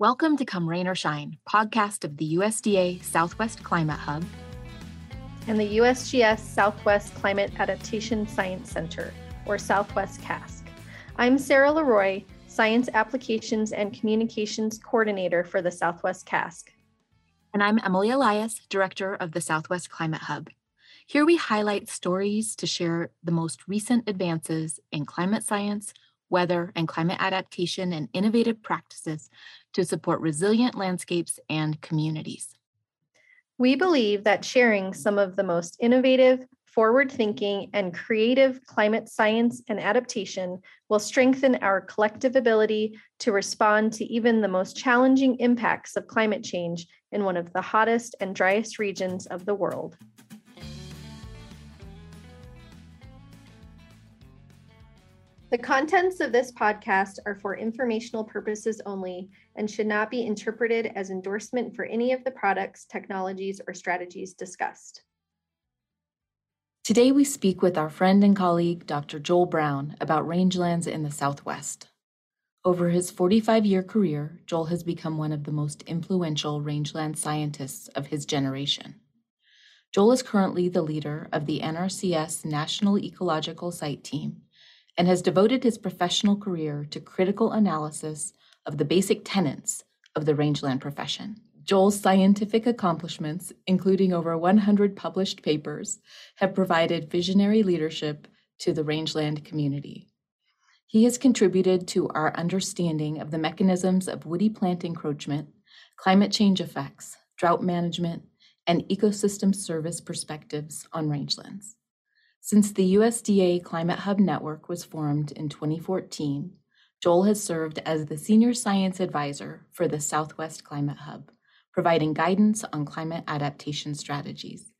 Welcome to Come Rain or Shine, podcast of the USDA Southwest Climate Hub and the USGS Southwest Climate Adaptation Science Center, or Southwest CASC. I'm Sarah Leroy, Science Applications and Communications Coordinator for the Southwest CASC. And I'm Emily Elias, Director of the Southwest Climate Hub. Here we highlight stories to share the most recent advances in climate science, weather, and climate adaptation and innovative practices to support resilient landscapes and communities. We believe that sharing some of the most innovative, forward thinking, and creative climate science and adaptation will strengthen our collective ability to respond to even the most challenging impacts of climate change in one of the hottest and driest regions of the world. The contents of this podcast are for informational purposes only and should not be interpreted as endorsement for any of the products, technologies, or strategies discussed. Today, we speak with our friend and colleague, Dr. Joel Brown, about rangelands in the Southwest. Over his 45 year career, Joel has become one of the most influential rangeland scientists of his generation. Joel is currently the leader of the NRCS National Ecological Site Team and has devoted his professional career to critical analysis of the basic tenets of the rangeland profession. Joel's scientific accomplishments, including over 100 published papers, have provided visionary leadership to the rangeland community. He has contributed to our understanding of the mechanisms of woody plant encroachment, climate change effects, drought management, and ecosystem service perspectives on rangelands. Since the USDA Climate Hub Network was formed in 2014, Joel has served as the Senior Science Advisor for the Southwest Climate Hub, providing guidance on climate adaptation strategies.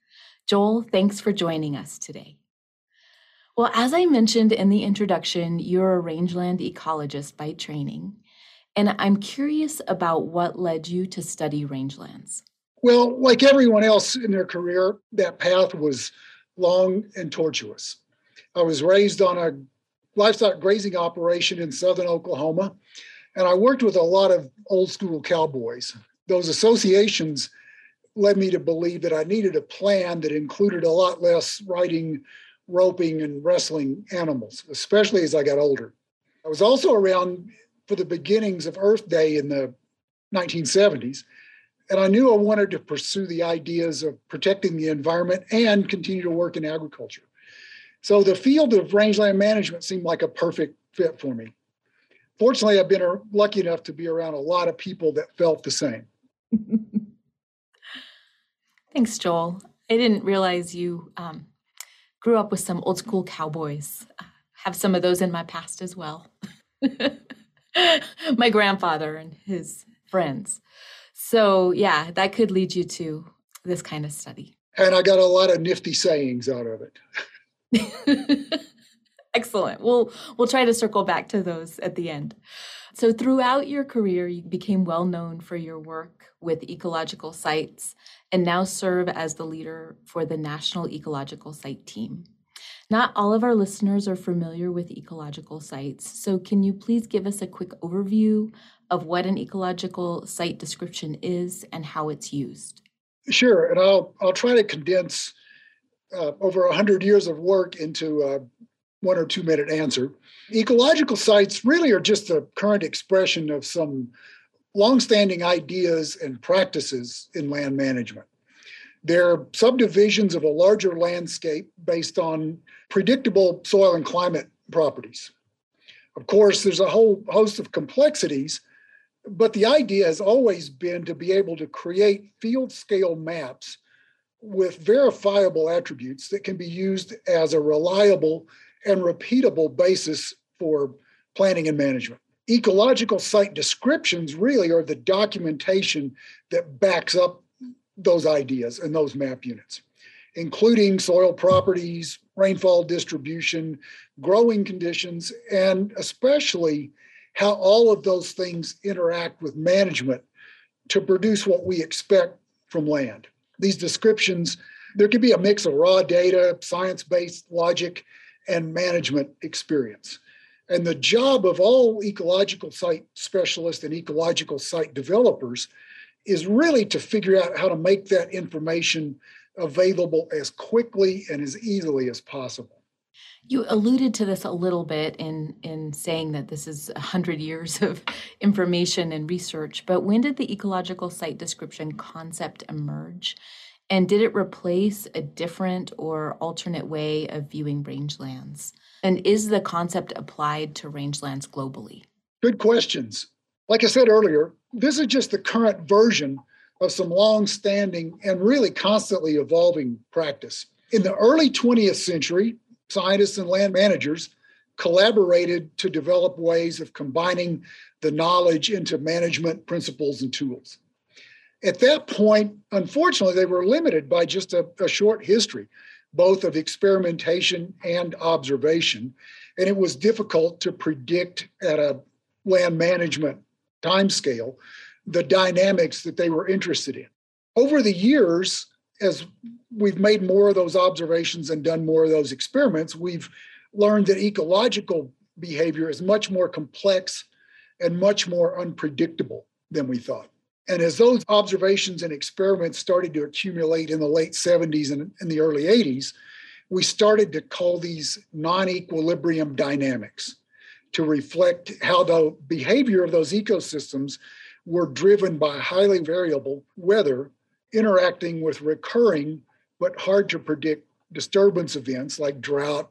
Joel, thanks for joining us today. Well, as I mentioned in the introduction, you're a rangeland ecologist by training, and I'm curious about what led you to study rangelands. Well, like everyone else in their career, that path was long and tortuous. I was raised on a livestock grazing operation in southern Oklahoma, and I worked with a lot of old school cowboys. Those associations led me to believe that I needed a plan that included a lot less riding, roping, and wrestling animals, especially as I got older. I was also around for the beginnings of Earth Day in the 1970s, and I knew I wanted to pursue the ideas of protecting the environment and continue to work in agriculture. So the field of rangeland management seemed like a perfect fit for me. Fortunately, I've been lucky enough to be around a lot of people that felt the same. Thanks, Joel. I didn't realize you um, grew up with some old school cowboys. I have some of those in my past as well. my grandfather and his friends. So, yeah, that could lead you to this kind of study. And I got a lot of nifty sayings out of it. Excellent. We'll we'll try to circle back to those at the end. So throughout your career, you became well known for your work with ecological sites and now serve as the leader for the National Ecological Site Team. Not all of our listeners are familiar with ecological sites, so can you please give us a quick overview of what an ecological site description is and how it's used? Sure, and I'll I'll try to condense uh, over hundred years of work into a one or two minute answer. Ecological sites really are just a current expression of some longstanding ideas and practices in land management. They're subdivisions of a larger landscape based on predictable soil and climate properties. Of course, there's a whole host of complexities but the idea has always been to be able to create field scale maps with verifiable attributes that can be used as a reliable and repeatable basis for planning and management. Ecological site descriptions really are the documentation that backs up those ideas and those map units, including soil properties, rainfall distribution, growing conditions, and especially how all of those things interact with management to produce what we expect from land. These descriptions, there could be a mix of raw data, science based logic, and management experience. And the job of all ecological site specialists and ecological site developers is really to figure out how to make that information available as quickly and as easily as possible. You alluded to this a little bit in, in saying that this is 100 years of information and research, but when did the ecological site description concept emerge? And did it replace a different or alternate way of viewing rangelands? And is the concept applied to rangelands globally? Good questions. Like I said earlier, this is just the current version of some long standing and really constantly evolving practice. In the early 20th century, scientists and land managers collaborated to develop ways of combining the knowledge into management principles and tools. At that point, unfortunately, they were limited by just a, a short history, both of experimentation and observation. And it was difficult to predict at a land management timescale the dynamics that they were interested in. Over the years, as we've made more of those observations and done more of those experiments, we've learned that ecological behavior is much more complex and much more unpredictable than we thought. And as those observations and experiments started to accumulate in the late 70s and in the early 80s, we started to call these non equilibrium dynamics to reflect how the behavior of those ecosystems were driven by highly variable weather interacting with recurring but hard to predict disturbance events like drought,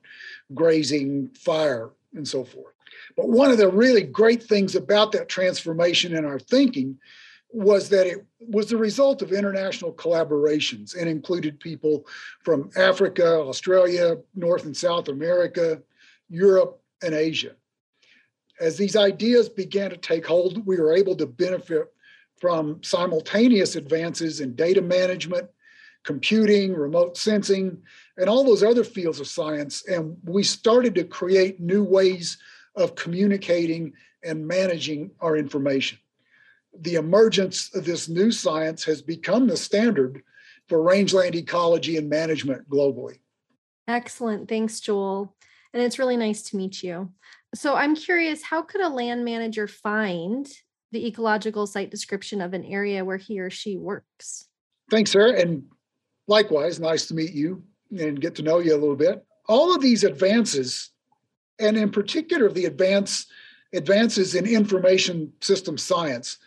grazing, fire, and so forth. But one of the really great things about that transformation in our thinking was that it was the result of international collaborations and included people from Africa, Australia, North and South America, Europe, and Asia. As these ideas began to take hold, we were able to benefit from simultaneous advances in data management, computing, remote sensing, and all those other fields of science. And we started to create new ways of communicating and managing our information. The emergence of this new science has become the standard for rangeland ecology and management globally. Excellent. Thanks, Joel. And it's really nice to meet you. So I'm curious, how could a land manager find the ecological site description of an area where he or she works. Thanks, Sarah. And likewise, nice to meet you and get to know you a little bit. All of these advances, and in particular the advance, advances in information system science,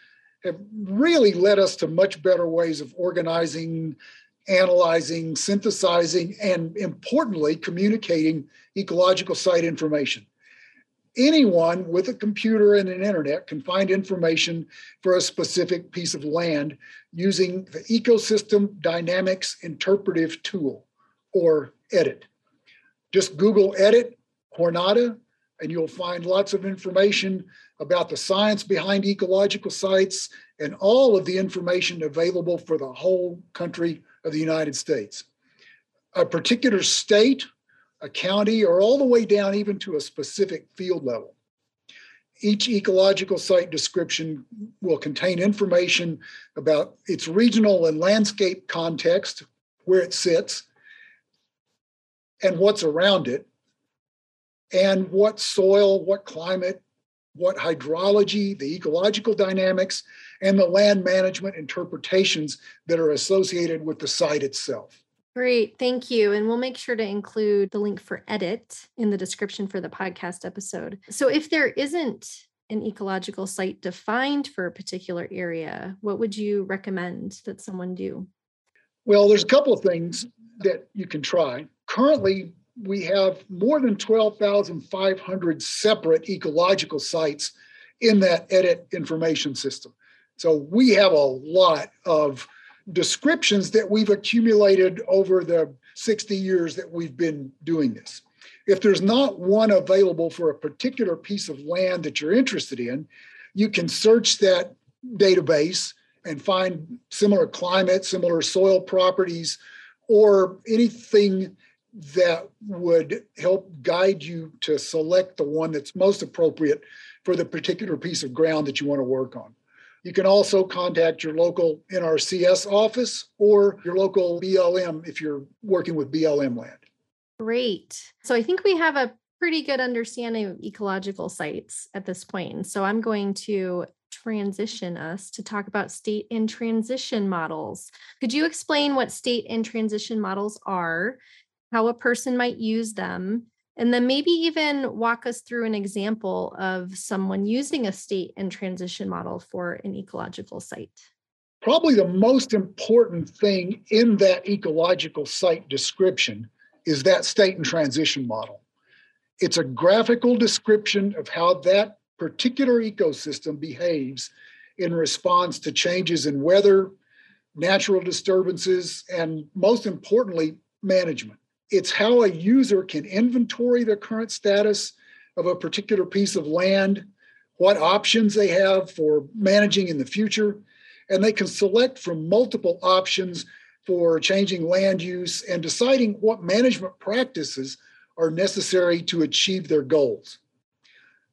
have really led us to much better ways of organizing, analyzing, synthesizing, and importantly, communicating ecological site information anyone with a computer and an internet can find information for a specific piece of land using the Ecosystem Dynamics Interpretive Tool or EDIT. Just Google EDIT Jornada and you'll find lots of information about the science behind ecological sites and all of the information available for the whole country of the United States. A particular state a county, or all the way down even to a specific field level. Each ecological site description will contain information about its regional and landscape context, where it sits, and what's around it, and what soil, what climate, what hydrology, the ecological dynamics, and the land management interpretations that are associated with the site itself. Great. Thank you. And we'll make sure to include the link for edit in the description for the podcast episode. So if there isn't an ecological site defined for a particular area, what would you recommend that someone do? Well, there's a couple of things that you can try. Currently, we have more than 12,500 separate ecological sites in that edit information system. So we have a lot of descriptions that we've accumulated over the 60 years that we've been doing this. If there's not one available for a particular piece of land that you're interested in, you can search that database and find similar climate, similar soil properties, or anything that would help guide you to select the one that's most appropriate for the particular piece of ground that you want to work on. You can also contact your local NRCS office or your local BLM if you're working with BLM land. Great. So I think we have a pretty good understanding of ecological sites at this point. So I'm going to transition us to talk about state and transition models. Could you explain what state and transition models are, how a person might use them, and then maybe even walk us through an example of someone using a state and transition model for an ecological site? Probably the most important thing in that ecological site description is that state and transition model. It's a graphical description of how that particular ecosystem behaves in response to changes in weather, natural disturbances, and most importantly, management. It's how a user can inventory the current status of a particular piece of land, what options they have for managing in the future, and they can select from multiple options for changing land use and deciding what management practices are necessary to achieve their goals.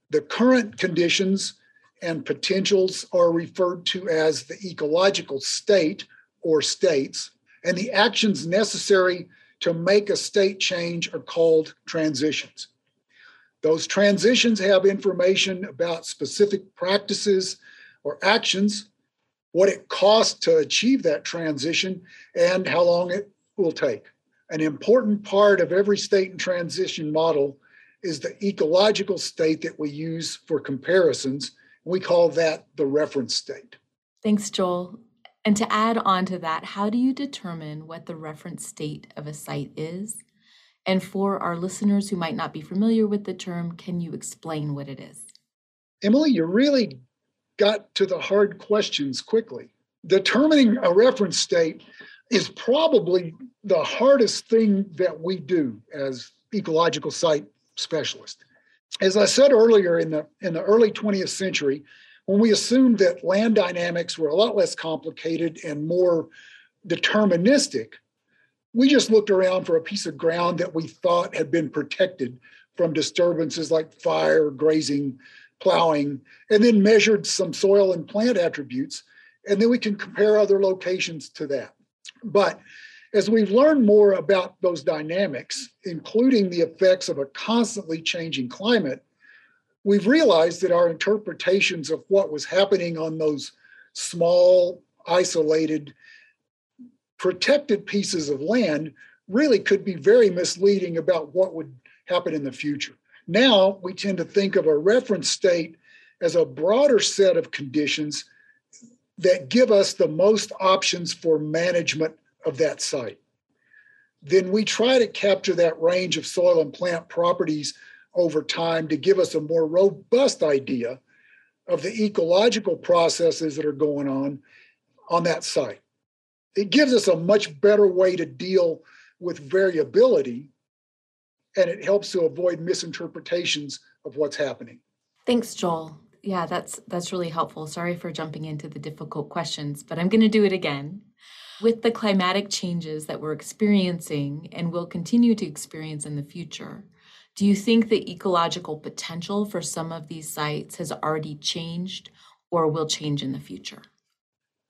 The current conditions and potentials are referred to as the ecological state or states, and the actions necessary to make a state change are called transitions. Those transitions have information about specific practices or actions, what it costs to achieve that transition, and how long it will take. An important part of every state and transition model is the ecological state that we use for comparisons. We call that the reference state. Thanks, Joel. And to add on to that, how do you determine what the reference state of a site is? And for our listeners who might not be familiar with the term, can you explain what it is? Emily, you really got to the hard questions quickly. Determining a reference state is probably the hardest thing that we do as ecological site specialists. As I said earlier, in the in the early 20th century, when we assumed that land dynamics were a lot less complicated and more deterministic, we just looked around for a piece of ground that we thought had been protected from disturbances like fire, grazing, plowing, and then measured some soil and plant attributes. And then we can compare other locations to that. But as we've learned more about those dynamics, including the effects of a constantly changing climate, we've realized that our interpretations of what was happening on those small, isolated, protected pieces of land really could be very misleading about what would happen in the future. Now we tend to think of a reference state as a broader set of conditions that give us the most options for management of that site. Then we try to capture that range of soil and plant properties over time to give us a more robust idea of the ecological processes that are going on on that site. It gives us a much better way to deal with variability and it helps to avoid misinterpretations of what's happening. Thanks, Joel. Yeah, that's that's really helpful. Sorry for jumping into the difficult questions, but I'm going to do it again. With the climatic changes that we're experiencing and will continue to experience in the future, do you think the ecological potential for some of these sites has already changed or will change in the future?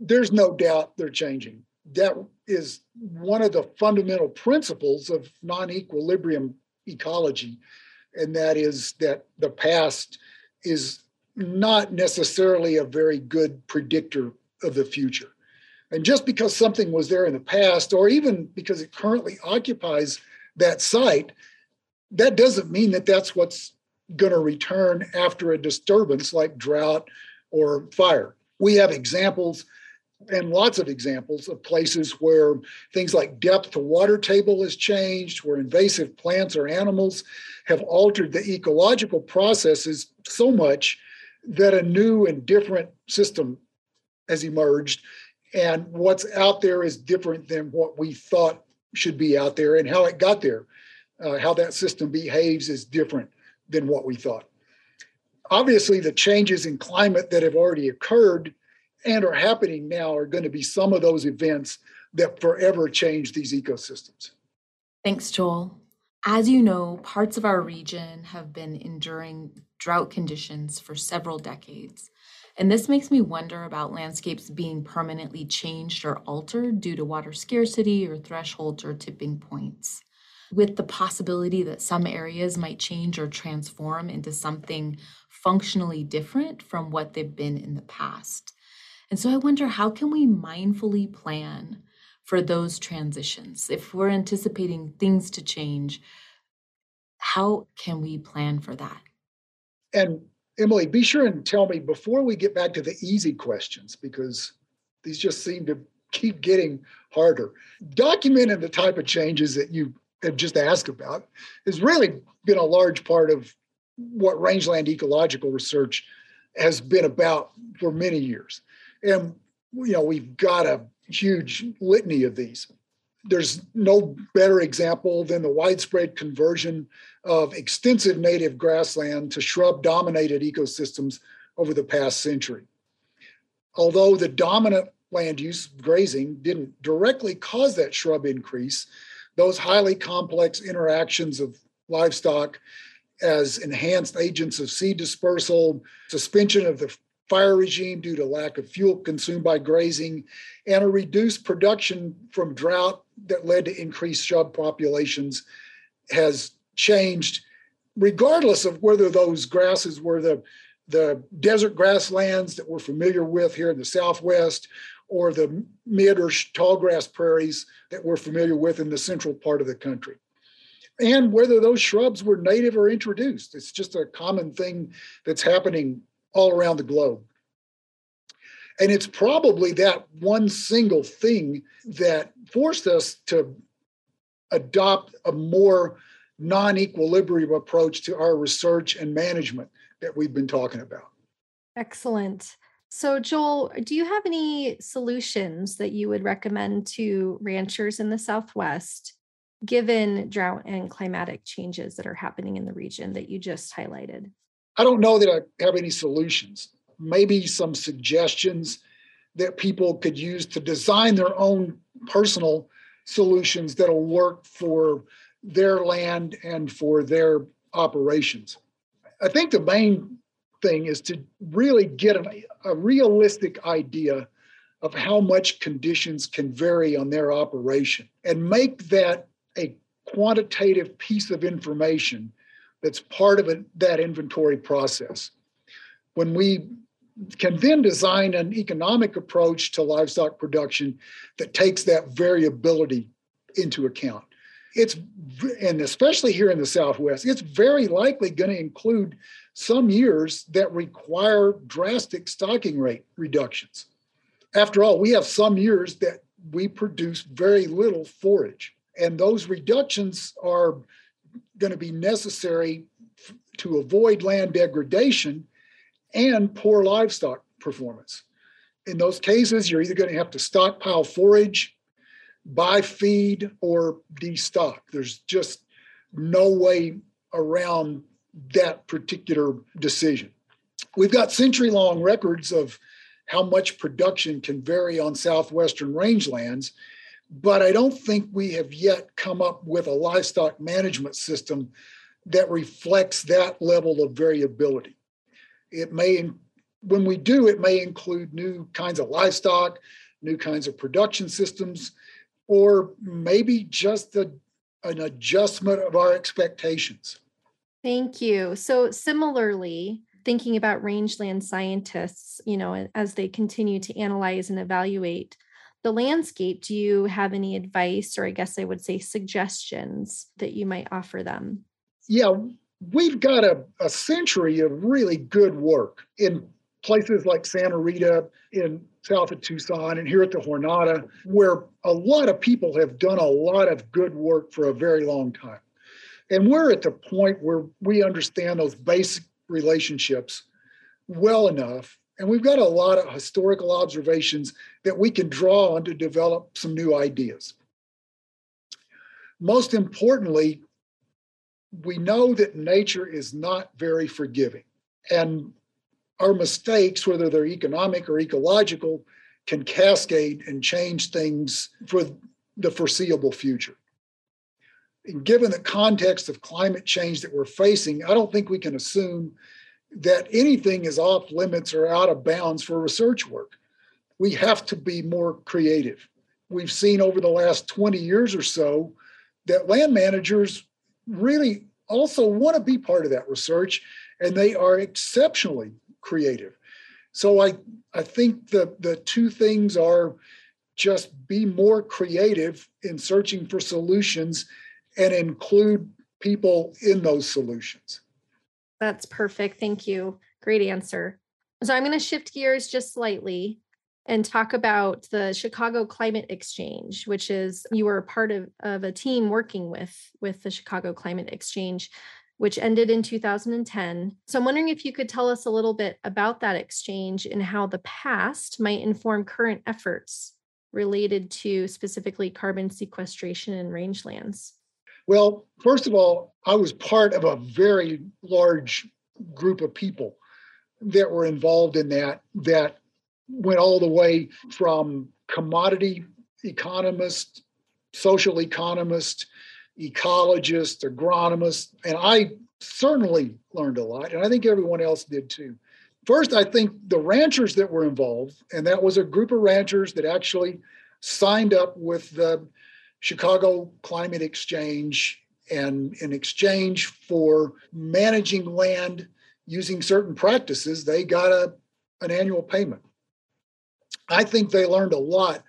There's no doubt they're changing. That is one of the fundamental principles of non equilibrium ecology, and that is that the past is not necessarily a very good predictor of the future. And just because something was there in the past, or even because it currently occupies that site, that doesn't mean that that's what's going to return after a disturbance like drought or fire. We have examples and lots of examples of places where things like depth to water table has changed, where invasive plants or animals have altered the ecological processes so much that a new and different system has emerged and what's out there is different than what we thought should be out there and how it got there uh, how that system behaves is different than what we thought. Obviously the changes in climate that have already occurred and are happening now are going to be some of those events that forever change these ecosystems. Thanks joel. As you know parts of our region have been enduring drought conditions for several decades and this makes me wonder about landscapes being permanently changed or altered due to water scarcity or thresholds or tipping points. With the possibility that some areas might change or transform into something functionally different from what they've been in the past. And so I wonder how can we mindfully plan for those transitions? If we're anticipating things to change, how can we plan for that? And Emily, be sure and tell me before we get back to the easy questions, because these just seem to keep getting harder. Documenting the type of changes that you have just asked about has really been a large part of what rangeland ecological research has been about for many years. And you know, we've got a huge litany of these. There's no better example than the widespread conversion of extensive native grassland to shrub dominated ecosystems over the past century. Although the dominant land use, grazing, didn't directly cause that shrub increase, those highly complex interactions of livestock as enhanced agents of seed dispersal, suspension of the fire regime due to lack of fuel consumed by grazing, and a reduced production from drought that led to increased shrub populations has changed, regardless of whether those grasses were the, the desert grasslands that we're familiar with here in the Southwest or the mid or tall grass prairies that we're familiar with in the central part of the country. And whether those shrubs were native or introduced. It's just a common thing that's happening all around the globe. And it's probably that one single thing that forced us to adopt a more non equilibrium approach to our research and management that we've been talking about. Excellent. So, Joel, do you have any solutions that you would recommend to ranchers in the Southwest, given drought and climatic changes that are happening in the region that you just highlighted? I don't know that I have any solutions. Maybe some suggestions that people could use to design their own personal solutions that'll work for their land and for their operations. I think the main thing is to really get an, a realistic idea of how much conditions can vary on their operation and make that a quantitative piece of information that's part of it, that inventory process. When we can then design an economic approach to livestock production that takes that variability into account. It's, and especially here in the Southwest, it's very likely going to include some years that require drastic stocking rate reductions. After all, we have some years that we produce very little forage, and those reductions are going to be necessary to avoid land degradation and poor livestock performance. In those cases, you're either going to have to stockpile forage, buy feed, or destock. There's just no way around that particular decision. We've got century long records of how much production can vary on southwestern rangelands, but I don't think we have yet come up with a livestock management system that reflects that level of variability. It may, when we do, it may include new kinds of livestock, new kinds of production systems, or maybe just a, an adjustment of our expectations. Thank you. So, similarly, thinking about rangeland scientists, you know, as they continue to analyze and evaluate the landscape, do you have any advice or I guess I would say suggestions that you might offer them? Yeah, we've got a, a century of really good work in places like Santa Rita in south of Tucson and here at the Jornada, where a lot of people have done a lot of good work for a very long time. And we're at the point where we understand those basic relationships well enough. And we've got a lot of historical observations that we can draw on to develop some new ideas. Most importantly, we know that nature is not very forgiving. And our mistakes, whether they're economic or ecological, can cascade and change things for the foreseeable future. And given the context of climate change that we're facing, I don't think we can assume that anything is off limits or out of bounds for research work. We have to be more creative. We've seen over the last 20 years or so that land managers really also want to be part of that research and they are exceptionally creative. So I I think the the two things are just be more creative in searching for solutions and include people in those solutions. That's perfect. Thank you. Great answer. So I'm going to shift gears just slightly and talk about the Chicago Climate Exchange, which is you were a part of, of a team working with with the Chicago Climate Exchange, which ended in 2010. So I'm wondering if you could tell us a little bit about that exchange and how the past might inform current efforts related to specifically carbon sequestration in rangelands. Well, first of all, I was part of a very large group of people that were involved in that, that went all the way from commodity economists, social economists, ecologists, agronomists, and I certainly learned a lot, and I think everyone else did too. First, I think the ranchers that were involved, and that was a group of ranchers that actually signed up with the Chicago Climate Exchange and in exchange for managing land using certain practices, they got a, an annual payment. I think they learned a lot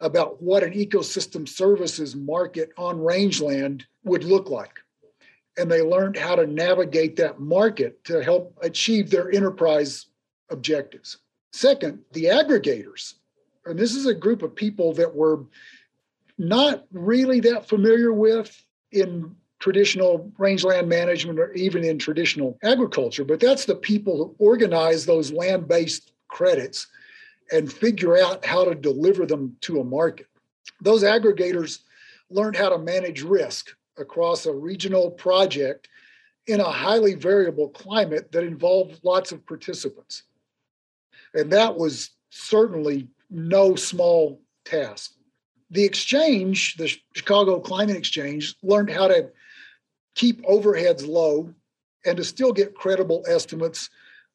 about what an ecosystem services market on rangeland would look like. And they learned how to navigate that market to help achieve their enterprise objectives. Second, the aggregators. And this is a group of people that were not really that familiar with in traditional rangeland management or even in traditional agriculture, but that's the people who organize those land based credits and figure out how to deliver them to a market. Those aggregators learned how to manage risk across a regional project in a highly variable climate that involved lots of participants. And that was certainly no small task the exchange, the Chicago Climate Exchange, learned how to keep overheads low and to still get credible estimates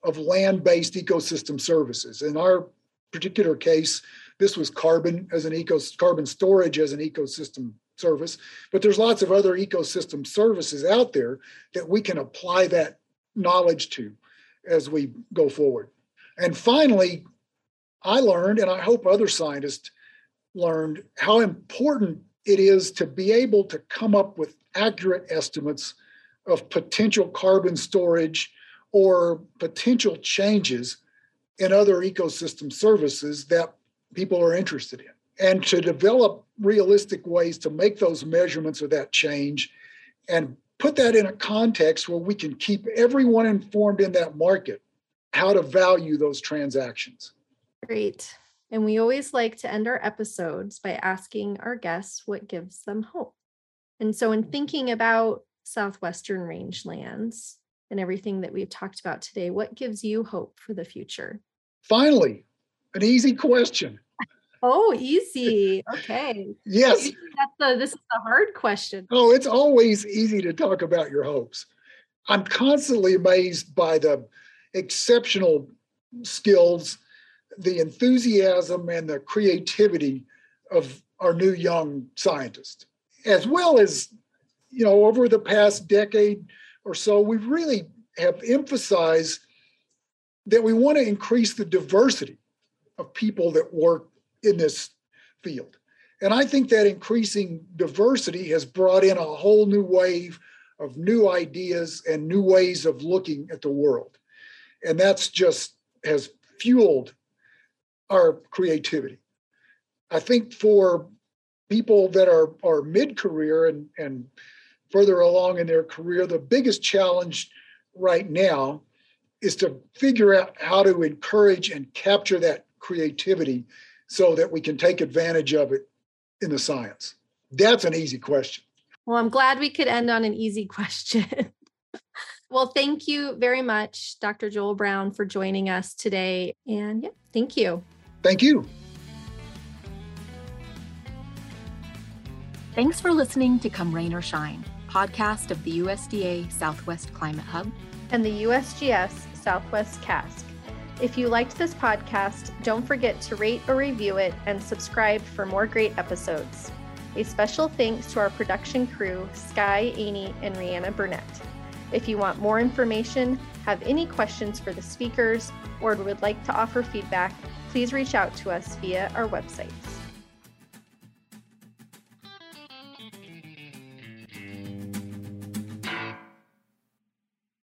of land based ecosystem services. And our particular case, this was carbon as an eco carbon storage as an ecosystem service, but there's lots of other ecosystem services out there that we can apply that knowledge to as we go forward. And finally, I learned, and I hope other scientists learned how important it is to be able to come up with accurate estimates of potential carbon storage or potential changes in other ecosystem services that people are interested in. And to develop realistic ways to make those measurements of that change and put that in a context where we can keep everyone informed in that market how to value those transactions. Great. And we always like to end our episodes by asking our guests what gives them hope. And so, in mm-hmm. thinking about Southwestern rangelands and everything that we've talked about today, what gives you hope for the future? Finally, an easy question. Oh, easy. Okay. yes. The, this is the hard question. Oh, it's always easy to talk about your hopes. I'm constantly amazed by the exceptional skills the enthusiasm and the creativity of our new young scientists, as well as, you know, over the past decade or so, we really have emphasized that we want to increase the diversity of people that work in this field. And I think that increasing diversity has brought in a whole new wave of new ideas and new ways of looking at the world. And that's just has fueled our creativity. I think for people that are, are mid career and, and further along in their career, the biggest challenge right now is to figure out how to encourage and capture that creativity so that we can take advantage of it in the science? That's an easy question. Well, I'm glad we could end on an easy question. well, thank you very much, Dr. Joel Brown, for joining us today. And yeah, thank you. Thank you. Thanks for listening to Come Rain or Shine, podcast of the USDA Southwest Climate Hub and the USGS Southwest CASC. If you liked this podcast, don't forget to rate or review it and subscribe for more great episodes. A special thanks to our production crew, Sky, Amy, and Rihanna Burnett. If you want more information, have any questions for the speakers, or would like to offer feedback, please reach out to us via our websites.